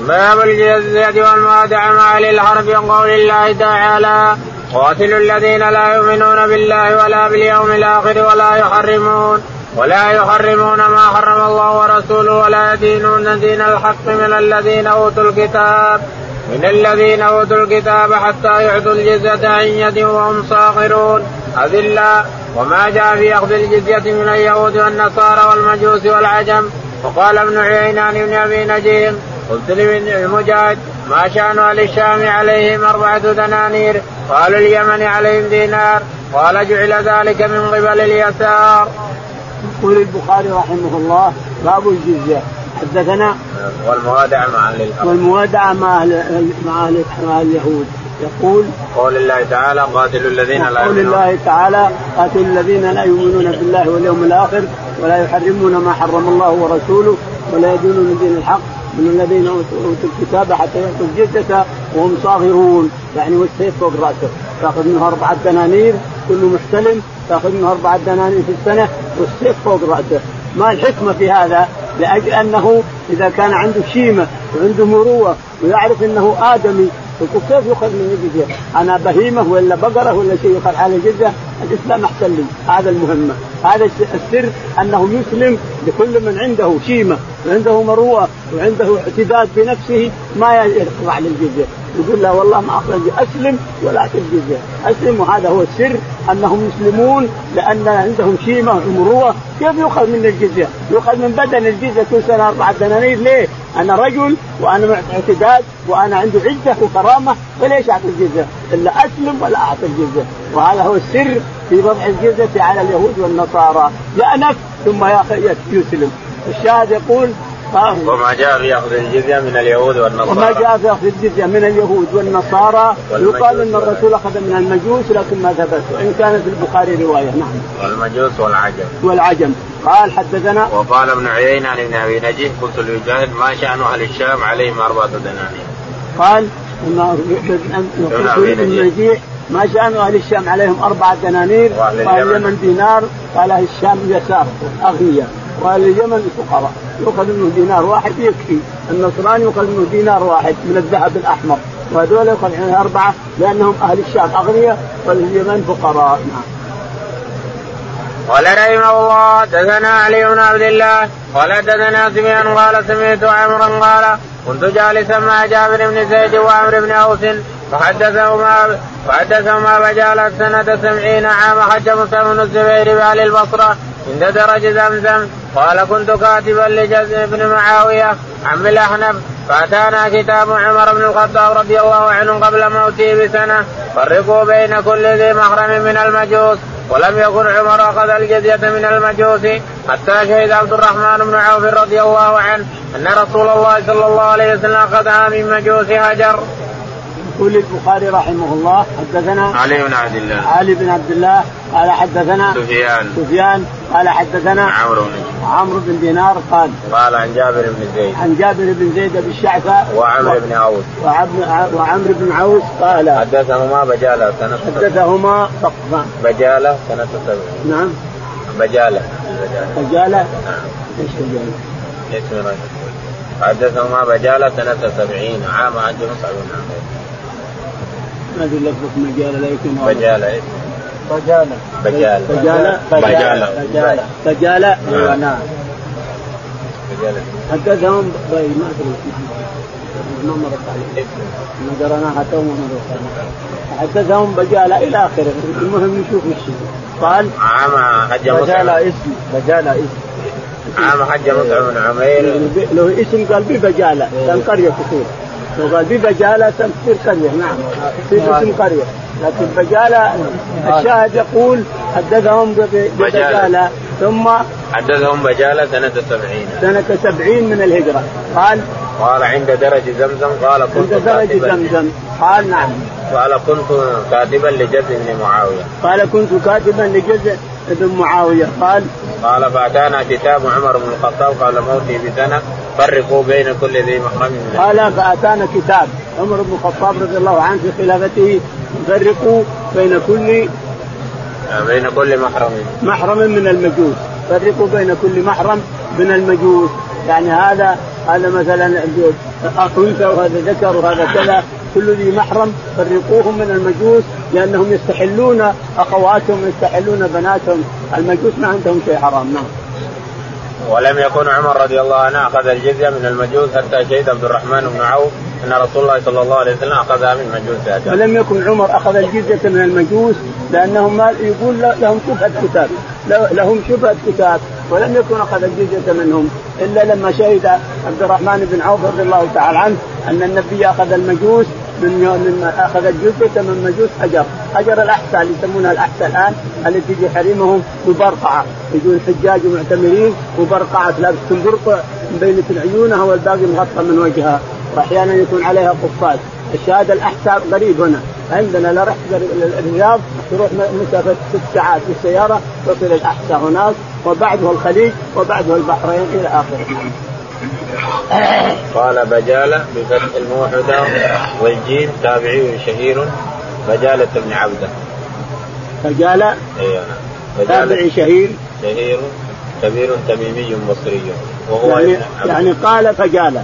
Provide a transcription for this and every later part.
باب الجزية والموادع مع أهل الحرب قول الله تعالى قاتلوا الذين لا يؤمنون بالله ولا باليوم الآخر ولا يحرمون ولا يحرمون ما حرم الله ورسوله ولا يدينون دين الحق من الذين أوتوا الكتاب من الذين أوتوا الكتاب حتى يعطوا الجزية عن يد وهم صاغرون. أذلا وما جاء في أخذ الجزية من اليهود والنصارى والمجوس والعجم. وقال ابن عيينان بن أبي نجيم قلت لابن المجاهد ما شأن أهل الشام عليهم أربعة دنانير؟ قالوا اليمن عليهم دينار. قال جعل ذلك من قبل اليسار. يقول البخاري رحمه الله باب الجزية. حدثنا والموادعة مع أهل الأرض. والموادعة مع أهل مع أهل, اليهود. يقول قول الله تعالى قاتلوا الذين لا قول الله تعالى قاتلوا الذين لا يؤمنون بالله واليوم الآخر ولا يحرمون ما حرم الله ورسوله ولا يدينون دين الحق. من الذين اوتوا الكتاب حتى يعطوا الجزية وهم صاغرون. يعني والسيف فوق رأسه؟ تأخذ منه أربعة دنانير كل محتلم تأخذ منه أربعة دنانير في السنة والسيف فوق رأسه؟ ما الحكمة في هذا؟ لأجل أنه إذا كان عنده شيمة وعنده مروة ويعرف إنه آدمي يقول كيف يؤخذ من الجزيه؟ أنا بهيمة ولا بقرة ولا شيء يؤخذ على الجزيه؟ الإسلام أحسن لي هذا المهمة، هذا السر أنه يسلم لكل من عنده شيمة وعنده مروءه وعنده اعتداد بنفسه ما يخضع للجزيه، يقول له والله ما أخرج أسلم ولا الجزية، أسلم وهذا هو السر أنهم يسلمون لأن عندهم شيمة ومروءه، كيف يؤخذ من الجزية؟ يؤخذ من بدن الجزية كل سنة أربعة دنانير ليه؟ أنا رجل وأنا اعتداد وأنا عندي عزة وكرامة فليش أعطي الجزية؟ إلا أسلم ولا أعطي الجزية، وهذا هو السر في وضع الجزية على اليهود والنصارى، يأنف ثم يسلم. الشاهد يقول وما جاء في أخذ الجزية من اليهود والنصارى. وما جاء في أخذ الجزية من اليهود والنصارى. يقال إن الرسول أخذ من المجوس لكن ما ثبت. وان كان في البخاري رواية نعم. والمجوس والعجم. والعجم. قال حدثنا وقال ابن عيينة عن ابن أبي نجيح قلت لمجاهد ما شأن أهل الشام عليهم أربعة دنانير. قال ابن نجيح. ما شأن أهل الشام عليهم أربعة دنانير. قال اليمن. دينار قال أهل الشام يسار أغنياء. وأهل اليمن فقراء. يؤخذ منه دينار واحد يكفي. النصراني يؤخذ منه دينار واحد من الذهب الأحمر. وهذول يؤخذ منه أربعة لأنهم أهل الشام أغنياء واليمن فقراء. نعم. قال رحمه الله حدثنا علي بن عبد الله قال حدثنا سفيان قال سمعت عمرا قال كنت جالسا مع جابر بن زيد وعمر بن أوس فحدثهما فحدثهما فجعلت سنة سبعين عام حج مصعب بن الزبير بأهل البصرة عند درج زمزم قال كنت كاتبا لجز بن معاوية عم الأحنف فأتانا كتاب عمر بن الخطاب رضي الله عنه قبل موته بسنة فرقوا بين كل ذي محرم من المجوس ولم يكن عمر أخذ الجزية من المجوس حتى شهد عبد الرحمن بن عوف رضي الله عنه أن رسول الله صلى الله عليه وسلم أخذها من مجوس هجر. يقول البخاري رحمه الله حدثنا علي بن عبد الله. علي بن عبد الله قال حدثنا سفيان. سفيان قال حدثنا عمرو بن عمرو بن دينار قال قال عن جابر بن زيد. عن جابر بن زيد بن الشعثاء وعمرو بن عوف وعمرو بن عوف قال حدثهما بجالة سنة حدثهما بجالة سنة سبع. نعم. بجالة. بجالة؟ نعم. إيش بجالة؟ اسم رجل حدثهما بجالة سنة سبعين عام حج مصعب بن عمير ما ادري لفظة مجالة لكن بجالة اسم بجالة بجالة بجالة بجالة بجالة بجالة نعم حدثهم ما ادري ما مرت عليه ما قرأناها تو ما مرت عليه حدثهم بجالة إلى آخره. المهم نشوف وش قال عام حج بجالة اسم. بجالة اسم. عام حج بن عمير. لو اسم قال ببجالة كان قرية تصير لو قال ببجالة تصير قرية نعم تصير اسم قرية لكن بجالة الشاهد يقول حدثهم ببجالة ثم حدثهم بجالة سنة سبعين. سنة سبعين من الهجرة. قال قال عند درج زمزم قال كنت عند درج زمزم. قال نعم. قال كنت كاتبا لجد بن معاوية. قال كنت كاتبا لجزء ابن معاوية قال قال فأتانا كتاب عمر بن الخطاب قبل موته بسنة. فرقوا بين كل ذي محرم من قال فأتانا كتاب. عمر بن الخطاب رضي الله عنه في خلافته فرقوا بين كل بين كل محرم. محرم من المجوس. فرقوا بين كل محرم من المجوس. يعني هذا هذا مثلا أنثى وهذا ذكر وهذا كذا. كل ذي محرم فرقوهم من المجوس. لأنهم يستحلون أخواتهم يستحلون بناتهم المجوس ما عندهم شيء حرام نعم. ولم يكن عمر رضي الله عنه أخذ الجزية من المجوس حتى شهد عبد الرحمن بن عوف أن رسول الله صلى الله عليه وسلم أخذها من مجوس. ولم يكن عمر أخذ الجزية من المجوس لأنهم ما يقول لهم شبهة كتاب لهم شبهة كتاب ولم يكن أخذ الجزية منهم إلا لما شهد عبد الرحمن بن عوف رضي الله تعالى عنه أن النبي أخذ المجوس من من أخذ الجزيه من مجوس حجر، حجر الاحساء اللي يسمونها الاحساء الآن التي تجي حريمهم مبرقعة، يجون حجاج ومعتمرين مبرقعة لابسه برقع مبينه عيونها والباقي مغطى من وجهها، وأحيانا يكون عليها قفاز، الشهادة الاحساء قريب هنا، عندنا لا رحت الرياض تروح مسافة ست ساعات بالسياره تصل الاحساء هناك وبعده الخليج وبعده البحرين إلى آخره. قال بجالة بفتح الموحدة والجيم تابعي شهير بجالة بن عبدة. بجالة؟ أيوه تابعي شهير؟ شهير كبير تميمي مصري وهو يعني, يعني قال فجالة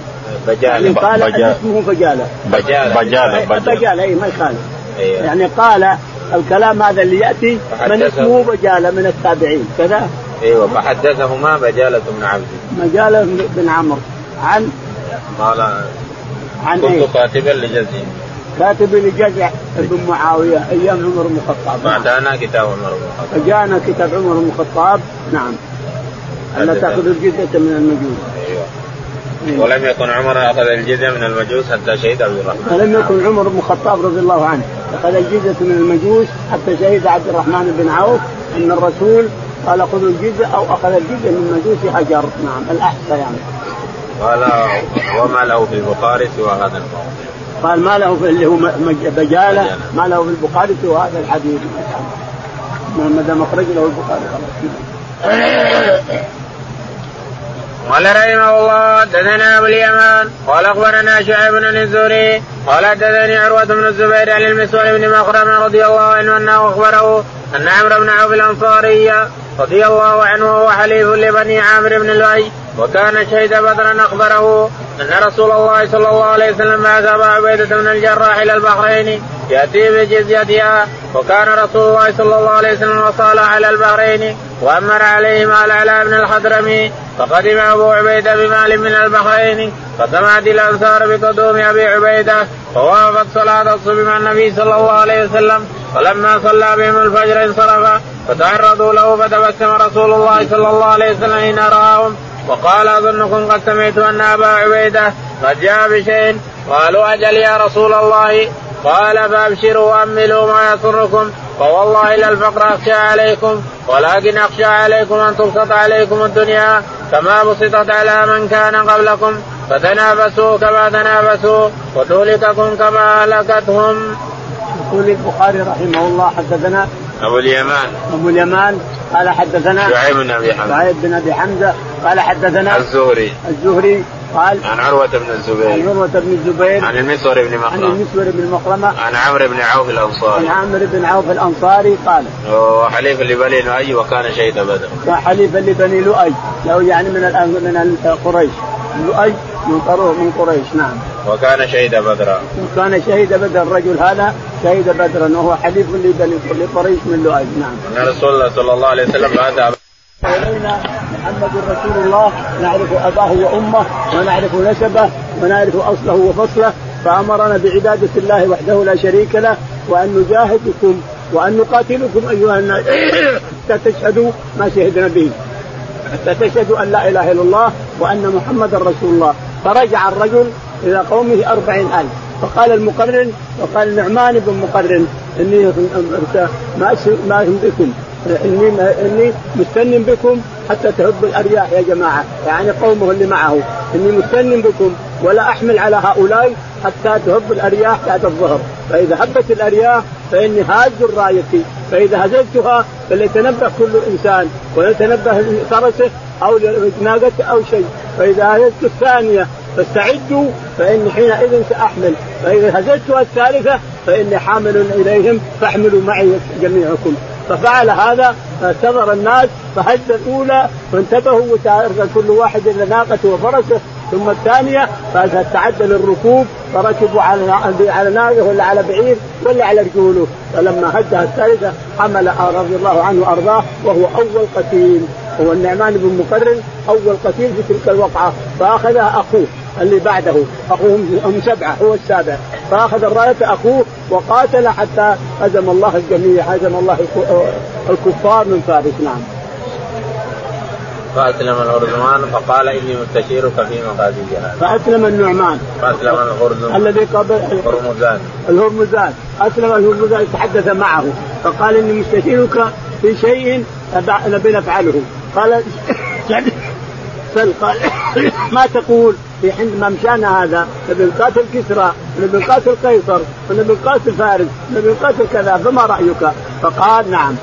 بجالة. يعني قال اسمه فجالة بجالة. بجالة بجالة. أي ما يخالف. أيوة. يعني قال الكلام هذا اللي يأتي من اسمه بجالة من التابعين كذا؟ إيوه فحدثهما بجاله بن عبد. بجاله بن عمرو. عن قال عن كنت إيه؟ كاتبا لجزء كاتب لجزع بن معاوية أيام عمر بن الخطاب. بعدنا كتاب عمر بن الخطاب. جاءنا كتاب عمر بن الخطاب. نعم. ألا تأخذ الجزية من المجوس. أيوة. إيه. ولم يكن عمر أخذ الجزية من المجوس حتى شهد عبد الرحمن. ولم يكن عمر بن الخطاب رضي الله عنه أخذ الجزية من المجوس حتى شهد عبد الرحمن بن عوف أن الرسول قال خذوا الجزية أو أخذ الجزية من مجوس حجر. نعم الأحسى يعني. قال وما له في البخاري سوى هذا الباب قال ما له في اللي هو بجالة ما له في البخاري سوى هذا الحديث. ما دام أخرج له البخاري. خلاص قال رحمه الله حدثنا أبو اليمان قال أخبرنا شعيب بن الزهري قال حدثني عروة بن الزبير عن المسور بن مخرم رضي الله عنه أنه أخبره أن عمرو بن عوف الأنصاري رضي الله عنه وهو حليف لبني عامر بن لؤي وكان شهد بدرا أخبره أن رسول الله صلى الله عليه وسلم بعث أبا عبيدة بن الجراح إلى البحرين يأتي بجزيتها وكان رسول الله صلى الله عليه وسلم وصال على البحرين وأمر عليهما العلاء بن الحضرمي فقدم أبو عبيدة بمال من البحرين فسمعت الأنصار بقدوم أبي عبيدة فوافت صلاة الصبح مع النبي صلى الله عليه وسلم فلما صلى بهم الفجر انصرف فتعرضوا له فتبسم رسول الله صلى الله عليه وسلم حين رآهم وقال أظنكم قد سمعت أن أبا عبيدة قد جاء بشيء؟ قالوا أجل يا رسول الله. قال فأبشروا وأملوا ما يسركم فوالله لا الفقر أخشى عليكم ولكن أخشى عليكم أن تبسط عليكم الدنيا كما بسطت على من كان قبلكم فتنافسوا كما تنافسوا وتهلككم كما أهلكتهم. يقول البخاري رحمه الله حدثنا أبو اليمان. أبو اليمان قال حدثنا شعيب بن أبي حمزة. شعيب بن أبي حمزة قال حدثنا الزهري. الزهري قال عن عروة بن الزبير. عن عروة بن الزبير. عن المسور بن مخرمة عن المسور بن مخرمة عن عمرو بن عوف الأنصاري. عن عمرو بن عوف الأنصاري قال وحليف لبني لؤي وكان شهيد بدر. وحليف لبني لؤي. له يعني من من قريش. لؤي من من قريش نعم. وكان شهيد بدرا وكان شهيد بدر الرجل هذا شهيد بدرا وهو حليف لبني لقريش من لؤي نعم. أن رسول الله صلى الله عليه وسلم هذا إلينا محمد رسول الله نعرف أباه وأمه ونعرف نسبه ونعرف أصله وفصله فأمرنا بعبادة الله وحده لا شريك له وأن نجاهدكم وأن نقاتلكم أيها الناس حتى تشهدوا ما شهدنا به. حتى تشهدوا أن لا إله إلا الله وأن محمدا رسول الله. فرجع الرجل إلى قومه أربعين ألف فقال المقرن وقال نعمان بن مقرن إني ما ما بكم. إني إني مستن بكم حتى تهب الأرياح يا جماعة. يعني قومه اللي معه. إني مستن بكم ولا أحمل على هؤلاء حتى تهب الأرياح بعد الظهر. فإذا هبت الأرياح فإني هاز رايتي فإذا هزلتها فليتنبه كل إنسان وليتنبه فرسه أو ناقته أو شيء. فإذا هزلت الثانية فاستعدوا فإني حينئذ سأحمل. فإذا هزلتها الثالثة فإني حامل إليهم فاحملوا معي جميعكم. ففعل هذا فاعتذر الناس فهز الأولى فانتبهوا وتعرض كل واحد إلى ناقته وفرسه ثم الثانية فتعدل الركوب فركبوا على على ناقه ولا على بعير ولا على رجوله. فلما هدها الثالثة حمل رضي الله عنه وأرضاه وهو أول قتيل. هو النعمان بن مقرن أول قتيل في تلك الوقعة. فأخذها أخوه. اللي بعده اخوه هم سبعة هو السابع فأخذ الراية أخوه وقاتل حتى هزم الله الجميع هزم الله الكفار من فارس نعم فأسلم الغرزمان فقال إني مستشيرك في مغازي. فأسلم النعمان. فأسلم الغرزمان. الذي قبل هرمزان. الهرمزان، أسلم الهرمزان تحدث معه فقال إني مستشيرك في شيء نبي نفعله. قال سل قال ما تقول في عندما مشانا هذا نبي نقاتل كسرى نبي نقاتل قيصر ونبي نقاتل فارس نبي نقاتل كذا فما رأيك؟ فقال نعم.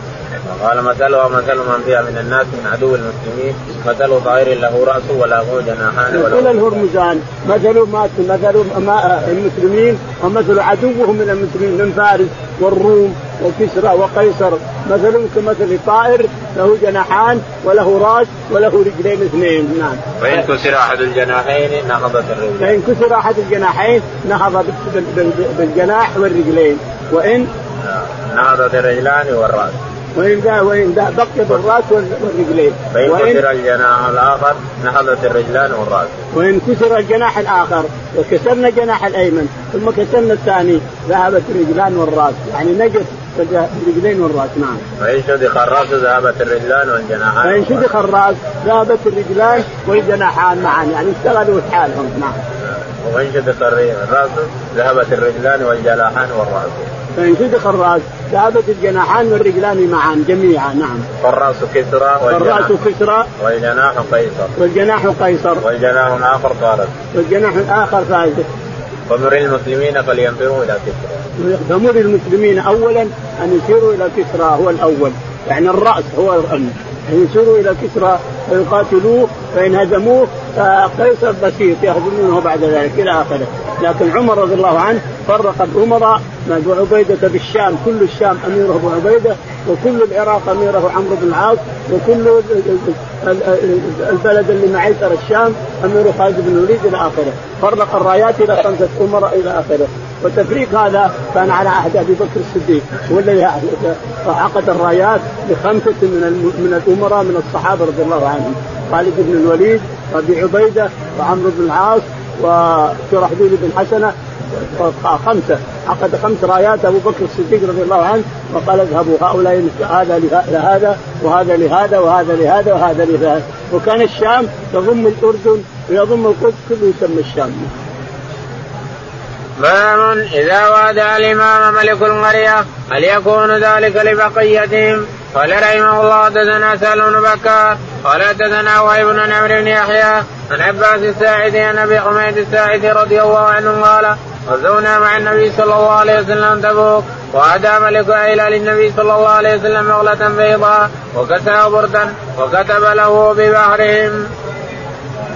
قال مثلها مثل من فيها من الناس من عدو المسلمين مثل طائر له رأس وله جناحان وله المرمزان مثل ما مثل ما المسلمين ومثل عدوهم من المسلمين من فارس والروم وكسرى وقيصر. مثلهم كمثل طائر له جناحان وله راس وله رجلين اثنين. نعم. فإن كسر أحد الجناحين نهضت الرجلين فإن كسر أحد الجناحين نهض بالجناح والرجلين. وإن نهضت الرجلان والرأس وإن وإن بقي بالرأس والرجلين فإن كسر الجناح الآخر نهضت الرجلان والرأس وإن كسر الجناح الآخر وكسرنا الجناح الأيمن ثم كسرنا الثاني ذهبت الرجلان والرأس يعني نجت الرجلين والرأس نعم. فإن شدخ الرأس ذهبت الرجلان والجناحان. فإن شدخ الرأس ذهبت الرجلان والجناحان معا يعني اشتغلوا حالهم نعم. وإن شدخ الرأس ذهبت الرجلان والجناحان والرأس. فإن شدخ الرأس ذهبت الجناحان والرجلان معا جميعا نعم. فالرأس كسرى والرأس كسرى والجناح قيصر. والجناح قيصر. والجناح الآخر فارس. والجناح الآخر فارس. فمر المسلمين فلينفروا إلى كسرى. فمر المسلمين اولا أن يشيروا إلى كسرى هو الأول، يعني الرأس هو يشيروا إلى كسرى فيقاتلوه فإن هزموه فقيصر بسيط يهزمونه بعد ذلك إلى آخره، لكن عمر رضي الله عنه فرق الأمراء أبو عبيدة بالشام كل الشام أميره أبو عبيدة وكل العراق أميره عمرو بن العاص وكل البلد اللي معيسر الشام أميره خالد بن الوليد إلى آخره. فرق الرايات إلى خمسة أمراء إلى آخره. والتفريق هذا كان على عهد أبي بكر الصديق هو الذي عقد الرايات لخمسه من من الأمراء من الصحابة رضي الله عنهم. خالد بن الوليد وابي عبيدة وعمرو بن العاص وشرحبيل بن حسنة خمسة. عقد خمس رايات أبو بكر الصديق رضي الله عنه وقال اذهبوا هؤلاء هذا لهذا وهذا لهذا وهذا لهذا وهذا لهذا. وكان الشام تضم الأردن ويضم القدس كله يسمى الشام. باب إذا وادع الإمام ملك القرية هل يكون ذلك لبقيتهم؟ قال رحمه الله حدثنا سهل بن بكار قال حدثنا وهيب بن عمرو بن يحيى عن عباس الساعدي عن أبي حميد الساعدي رضي الله عنه قال غزونا مع النبي صلى الله عليه وسلم تبوك وأهدى ملك أيلى للنبي صلى الله عليه وسلم مغلة بيضاء وكساه بردا وكتب له ببحرهم.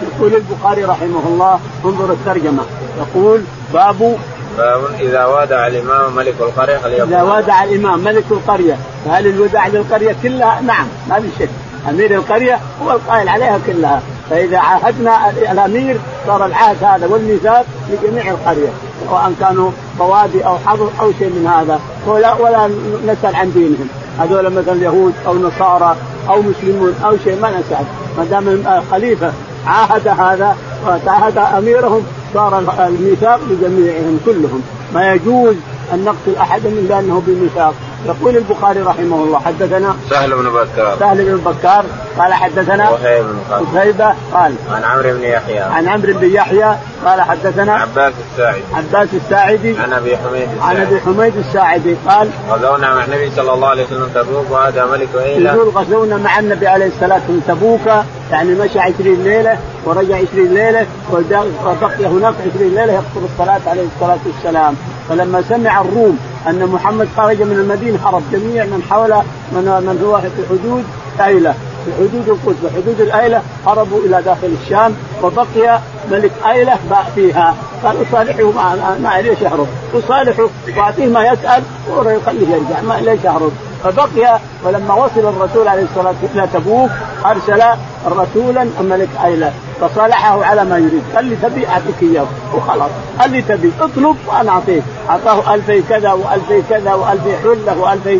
يقول البخاري رحمه الله انظر الترجمة يقول باب باب إذا وادع الإمام ملك القرية هل إذا وادع الإمام ملك القرية فهل الوداع للقريه كلها؟ نعم ما في شك. أمير القرية هو القائل عليها كلها. فإذا عاهدنا الأمير صار العهد هذا والميثاق لجميع القرية سواء كانوا بوادي أو حظر أو شيء من هذا. ولا ولا نسأل عن دينهم. هذول مثلا يهود أو نصارى أو مسلمون أو شيء ما نسأل. ما دام الخليفة عاهد هذا وعاهد أميرهم صار الميثاق لجميعهم كلهم. ما يجوز أن نقتل أحدا إلا أنه بميثاق. يقول البخاري رحمه الله حدثنا سهل بن بكار سهل بن بكار قال حدثنا وهيب قتيبة قال عن عمرو بن يحيى. عن عمرو بن يحيى قال حدثنا عباس الساعدي. عباس الساعدي عن أبي حميد الساعدي عن أبي حميد الساعدي قال غزونا مع النبي صلى الله عليه وسلم تبوك وهذا ملك إيلة. يقول غزونا مع النبي عليه الصلاة والسلام تبوك يعني مشى 20 ليلة ورجع 20 ليلة وبقي هناك 20 ليلة يقصر الصلاة عليه الصلاة والسلام. فلما سمع الروم أن محمد خرج من المدينة هرب جميع من حول من من هو في حدود ايله في حدود القدس وحدود الايله هربوا إلى داخل الشام وبقي ملك ايله فيها. قال أصالحه ما, ما ليش يهرب أصالحه وأعطيه ما يسأل ويخليه يرجع ما ليش يهرب فبقي ولما وصل الرسول عليه الصلاة والسلام إلى تبوك أرسل رسولا ملك ايله فصالحه على ما يريد. قال لي تبي أعطيك إياه. وخلاص. قال لي تبي. اطلب وأنا أعطيك. أعطاه ألفي كذا وألفي كذا وألفي حلة وألفي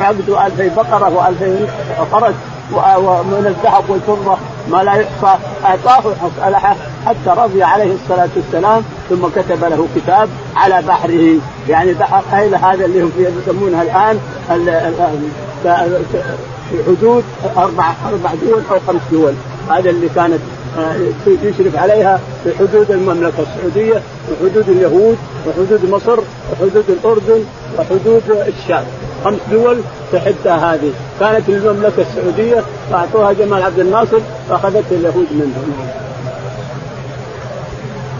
عبد وألفي بقرة وألفي فرس ومن الذهب والفضة ما لا يحصى. أعطاه صالحه حتى رضي عليه الصلاة والسلام. ثم كتب له كتاب على بحره. يعني بحر ايل هذا اللي هم يسمونها الآن في حدود أربع أربع دول أو خمس دول. هذا اللي كانت يشرف عليها في حدود المملكة السعودية وحدود اليهود وحدود مصر وحدود الأردن وحدود الشام. خمس دول تحدها هذه. كانت للمملكه السعودية فأعطوها جمال عبد الناصر فأخذت اليهود منهم.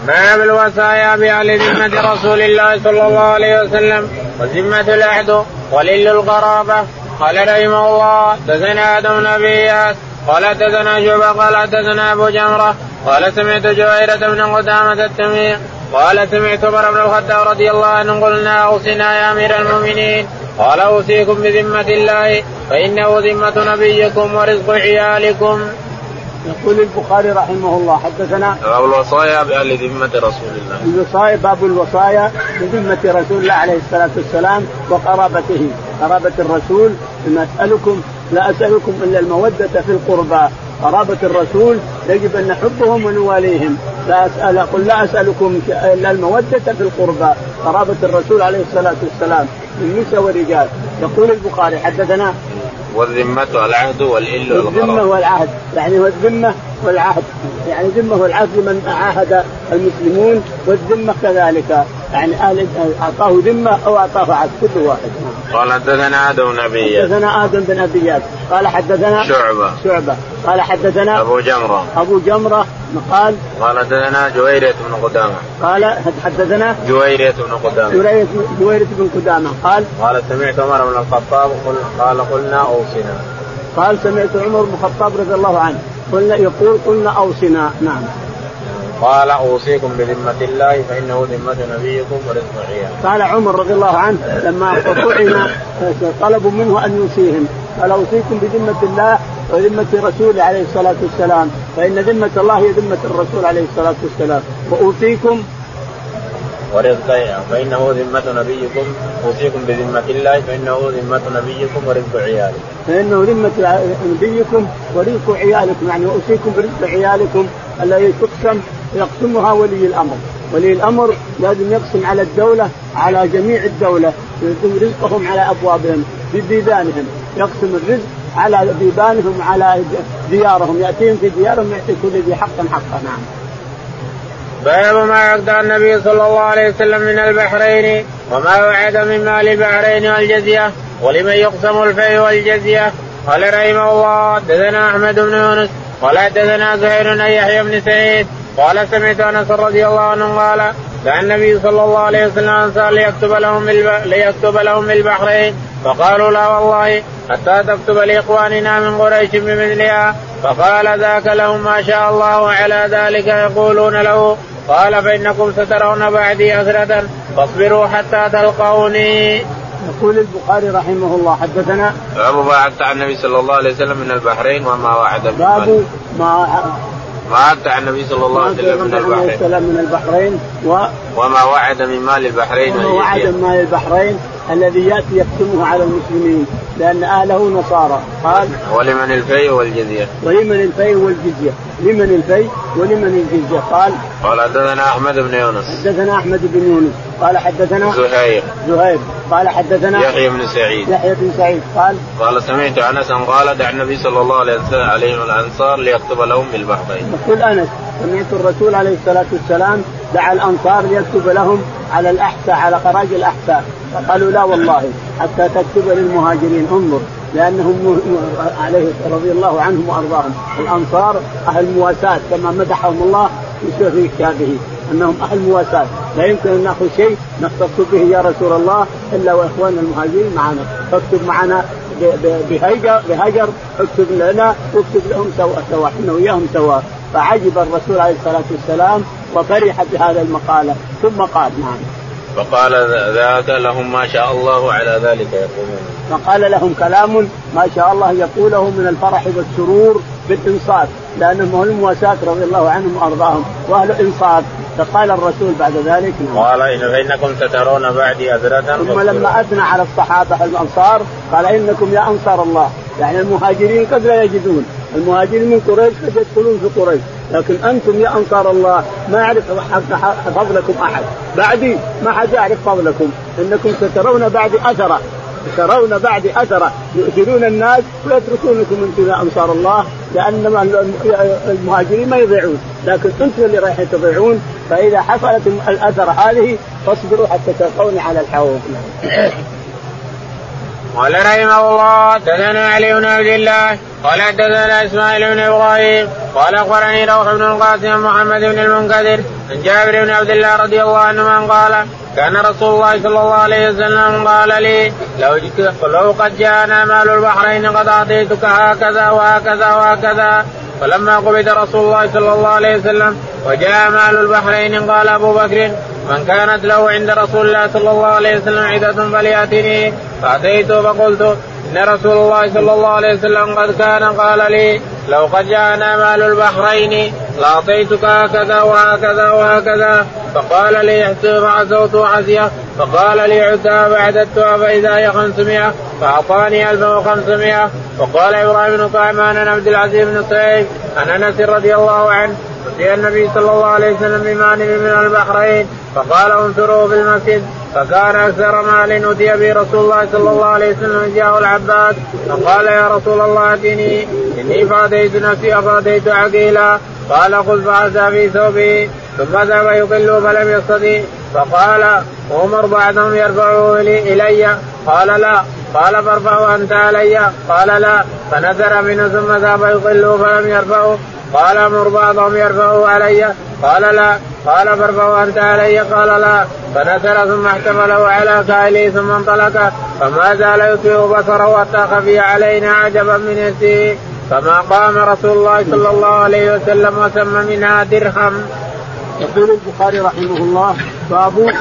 باب الوصايا بأهل ذمة رسول الله صلى الله عليه وسلم وذمة العهد ولل القرابة قال رحمه الله دثنا آدم بن قال حدثنا شعبة قال حدثنا أبو جمرة قال سمعت جويرة بن قدامة التميم قال سمعت عمر بن الخطاب رضي الله عنه قلنا أوصنا يا أمير المؤمنين قال أوصيكم بذمة الله فإنه ذمة نبيكم ورزق عيالكم. يقول البخاري رحمه الله حدثنا باب الوصايا بأهل ذمة رسول الله. الوصايا باب الوصايا بذمة رسول الله عليه الصلاة والسلام وقرابته، قرابة الرسول اسألكم لا أسألكم إلا المودة في القربى. قرابة الرسول يجب أن نحبهم ونواليهم. لا اسال قل لا أسألكم إلا المودة في القربى. قرابة الرسول عليه الصلاة والسلام من نساء ورجال. يقول البخاري حدثنا والذمة والعهد والإل والذمة والعهد. يعني والذمة والعهد. يعني ذمة والعهد لمن عاهد المسلمون والذمة كذلك. يعني أهل أعطاه ذمة أو أعطاه عهد كل واحد. قال حدثنا آدم بن أبي حدثنا آدم بن أبي قال حدثنا شعبة. شعبة. قال حدثنا أبو جمرة. أبو جمرة. قال قال حدثنا جويرية بن قدامة. قال حدثنا جويرية بن قدامة. جويرية بن قدامة. قال قال سمعت عمر بن الخطاب قال قلنا أوصنا. قال سمعت عمر بن الخطاب رضي الله عنه. قلنا يقول قلنا أوصنا. نعم. قال أوصيكم بذمة الله فإنه ذمة نبيكم ورزق عياله. قال عمر رضي الله عنه لما طعن طلبوا منه أن يوصيهم. قال أوصيكم بذمة الله وذمة رسوله عليه الصلاة والسلام. فإن ذمة الله هي ذمة الرسول عليه الصلاة والسلام. وأوصيكم ورزق فإنه ذمة نبيكم. أوصيكم بذمة الله فإنه ذمة نبيكم ورزق عيالكم. فإنه ذمة نبيكم ورزق عيالكم. يعني أوصيكم برزق عيالكم. الذي تقسم يقسمها ولي الأمر، ولي الأمر لازم يقسم على الدولة على جميع الدولة. يقسم رزقهم على أبوابهم ببيبانهم. يقسم الرزق على بيبانهم على ديارهم. يأتيهم في ديارهم يعطي كل ذي حق حقه. نعم. باب ما يقطع النبي صلى الله عليه وسلم من البحرين وما وعد من مال البحرين والجزية ولمن يقسم الفي والجزية. قال رحمه الله حدثنا أحمد بن يونس قال حدثنا زهير بن يحيى بن سعيد قال سمعت أنس رضي الله عنه قال دعا النبي صلى الله عليه وسلم انصار ليكتب لهم ليكتب لهم البحرين. فقالوا لا والله حتى تكتب لإخواننا من قريش بمثلها. فقال ذاك لهم ما شاء الله وعلى ذلك يقولون له. قال فإنكم سترون بعدي اثرة فاصبروا حتى تلقوني. يقول البخاري رحمه الله حدثنا باب ما عن النبي صلى الله عليه وسلم من البحرين وما وعد باب ما عبد عن النبي صلى الله عليه وسلم من البحرين من البحرين و وما وعد من مال البحرين وما وعد من مال البحرين الذي يأتي يقسمه على المسلمين لأن اهله نصارى. قال ولمن الفي والجزية. ولمن الفي والجزية. لمن الفي ولمن الجزية. قال قال حدثنا أحمد بن يونس. حدثنا أحمد بن يونس. قال حدثنا زهير. زهير. قال حدثنا يحيى بن سعيد. يحيى بن سعيد. قال قال سمعت أنس قال دعا النبي صلى الله عليه وسلم عليهم الأنصار ليكتب لهم بالبحرين. يقول أنس سمعت الرسول عليه الصلاة والسلام دعا الأنصار ليكتب لهم على الأحساء على خراج الأحساء. فقالوا لا والله حتى تكتب للمهاجرين انظر لأنهم عليه رضي الله عنهم وأرضاهم. الأنصار أهل مواساة كما مدحهم الله في كتابه أنهم أهل مواساة. لا يمكن أن نأخذ شيء نختص به يا رسول الله إلا وإخواننا المهاجرين معنا. فاكتب معنا بهجر بهجر اكتب لنا واكتب لهم سواء سواء إحنا وياهم سواء فعجب الرسول عليه الصلاة والسلام وفرح بهذا المقالة. ثم قال نعم. فقال ذاك لهم ما شاء الله على ذلك يقولون. فقال لهم كلام ما شاء الله يقوله من الفرح والسرور بالإنصاف لأنهم هم المواساة رضي الله عنهم وأرضاهم وأهل الانصاف فقال الرسول بعد ذلك قال إن فإنكم سترون بعدي أذرة ثم لما أثنى على الصحابة الأنصار قال إنكم يا أنصار الله. يعني المهاجرين قد لا يجدون. المهاجرين من قريش قد يدخلون في قريش؟ لكن أنتم يا أنصار الله ما يعرف فضلكم أحد. بعدي ما حد يعرف فضلكم. إنكم سترون بعد أثره. ترون بعد أثره. يؤثرون الناس ويتركونكم أنتم يا أنصار الله لأن المهاجرين ما يضيعون. لكن أنتم اللي رايحين تضيعون. فإذا حصلت الأثر هذه فاصبروا حتى تلقوني على الحوض. قال رحمه الله حدثنا علي بن عبد الله قال حدثنا إسماعيل بن إبراهيم قال أخبرني روح بن القاسم محمد بن المنكدر عن جابر بن عبد الله رضي الله عنهما قال كان رسول الله صلى الله عليه وسلم قال لي لو لو قد جاءنا مال البحرين قد أعطيتك هكذا وهكذا وهكذا. فلما قبض رسول الله صلى الله عليه وسلم وجاء مال البحرين قال أبو بكر من كانت له عند رسول الله صلى الله عليه وسلم عدة فليأتني. فأتيته فقلت إن رسول الله صلى الله عليه وسلم قد كان قال لي لو قد جاءنا مال البحرين لأعطيتك هكذا وهكذا وهكذا. فقال لي احسب فعزوت عزية. فقال لي عدها فعددتها فإذا هي 500 فأعطاني 1500 وقال إبراهيم بن كعمان عن عبد العزيز بن سعيد عن أنس رضي الله عنه أتي النبي صلى الله عليه وسلم بمال من البحرين فقال انثروا في المسجد. فكان أكثر مال اتي به رسول الله صلى الله عليه وسلم جاءه العباس. فقال يا رسول الله أتني. إني فاتيت نفسي افاتيت عقيلا. قال خذ فعسى في ثوبه ثم ذهب يقل فلم يستطيع. فقال عمر بعدهم يرفعه الي قال لا. قال فارفعه أنت علي. قال لا. فنزل منه ثم ذهب يقل فلم يرفعه. قال أمر بعضهم يرفعه علي. قال لا. قال فارفعه أنت علي. قال لا. فنزل ثم احتمله على كاهله ثم انطلق. فما زال يطفئ بصره حتى خفي علينا عجبا من يسير فما قام رسول الله صلى الله عليه وسلم وسمى منها درهم. يقول البخاري رحمه الله باب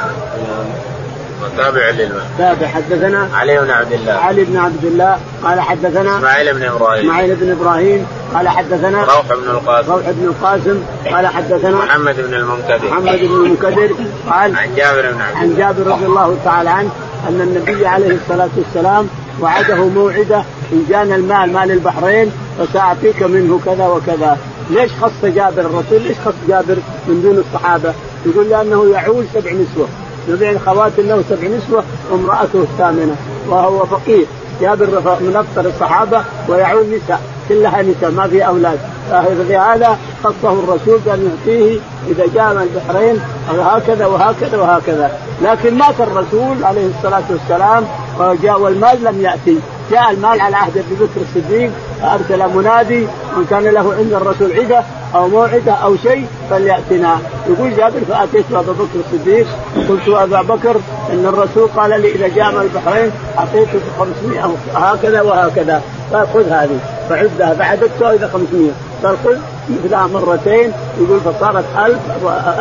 تابع للماء تابع. حدثنا علي بن عبد الله. علي بن عبد الله. قال حدثنا إسماعيل بن إبراهيم. إسماعيل بن إبراهيم. قال حدثنا روح بن القاسم. روح بن القاسم. قال حدثنا محمد بن المنكدر. محمد بن المنكدر. قال عن جابر بن عبد عن جابر رضي الله تعالى عنه أن النبي عليه الصلاة والسلام وعده موعدة إن جانا المال مال البحرين فساعطيك منه كذا وكذا. ليش خص جابر الرسول؟ ليش خص جابر من دون الصحابة؟ يقول لأنه يعول سبع نسوة. يبيع خوات له سبع نسوة وامرأته الثامنة وهو فقير جابر من أكثر الصحابة ويعول نساء كلها نساء ما في أولاد. فلهذا خصه الرسول بأن يعطيه إذا جاء من البحرين هكذا وهكذا وهكذا. لكن مات الرسول عليه الصلاة والسلام وجاء والمال لم يأتي. جاء المال على عهد أبي بكر الصديق فأرسل منادي من كان له عند الرسول عدة أو موعدة أو شيء فليأتنا. يقول جابر فأتيت ابا بكر الصديق. قلت أبا بكر إن الرسول قال لي إذا جاء من البحرين اعطيتك 500 هكذا وهكذا. قال خذ هذه. فعدها. فعددتها إلى 500 قال خذ. مثلها مرتين. يقول فصارت 1000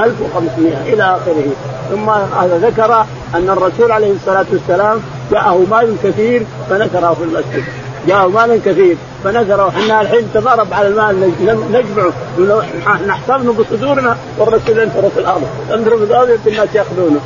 1500 إلى آخره. ثم ذكر أن الرسول عليه الصلاة والسلام جاءه مال كثير فنكره في المسجد. جاءه مال كثير. فنزل إحنا الحين تضارب على المال نجمعه. نحتضنه بصدورنا والرسول ينثر في الأرض. ينثر في الأرض الناس يأخذونه.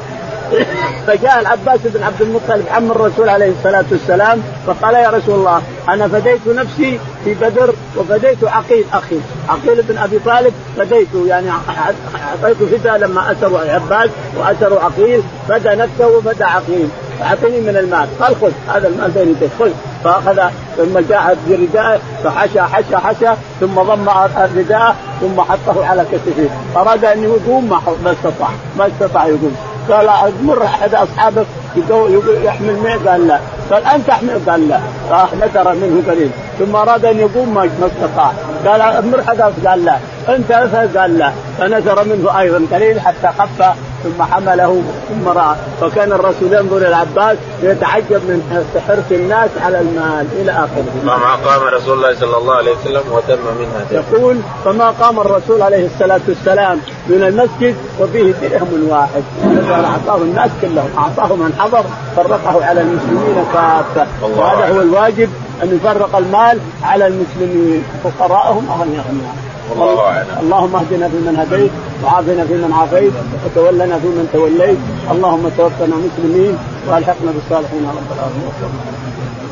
فجاء العباس بن عبد المطلب عم الرسول عليه الصلاة والسلام فقال يا رسول الله أنا فديت نفسي في بدر وفديت عقيل أخي. عقيل بن أبي طالب فديته يعني اعطيته فداء لما أسروا العباس وأسروا عقيل فدى نفسه وفدى عقيل. اعطني من المال. قال خذ هذا المال بين يديك خذ. فأخذ ثم جاء برداءه فحشى حشى حشى ثم ضم رداءه ثم حطه على كتفه. أراد أن يقوم ما استطاع. ما استطاع يقوم. قال مر أحد أصحابك يحمل معه قال لا. قال أنت أحمل؟ قال لا. نثر منه قليل. ثم أراد أن يقوم ما استطاع. قال مر حد قال لا. أنت قال لا. فنثر منه أيضا قليل حتى خف ثم حمله ثم راى. فكان الرسول ينظر إلى العباس ويتعجب من حرص الناس على المال إلى آخره. فما قام رسول الله صلى الله عليه وسلم وتم منها. يقول فما قام الرسول عليه الصلاة والسلام من المسجد وفيه درهم واحد. أعطاه الناس كلهم. اعطاه من حضر فرقه على المسلمين كافة. وهذا هو الواجب أن يفرق المال على المسلمين. فقراءهم أغنياءهم. أعلم. اللهم اهدنا فيمن هديت وعافنا فيمن عافيت وتولنا فيمن توليت. اللهم توفنا مسلمين وألحقنا بالصالحين رب العالمين.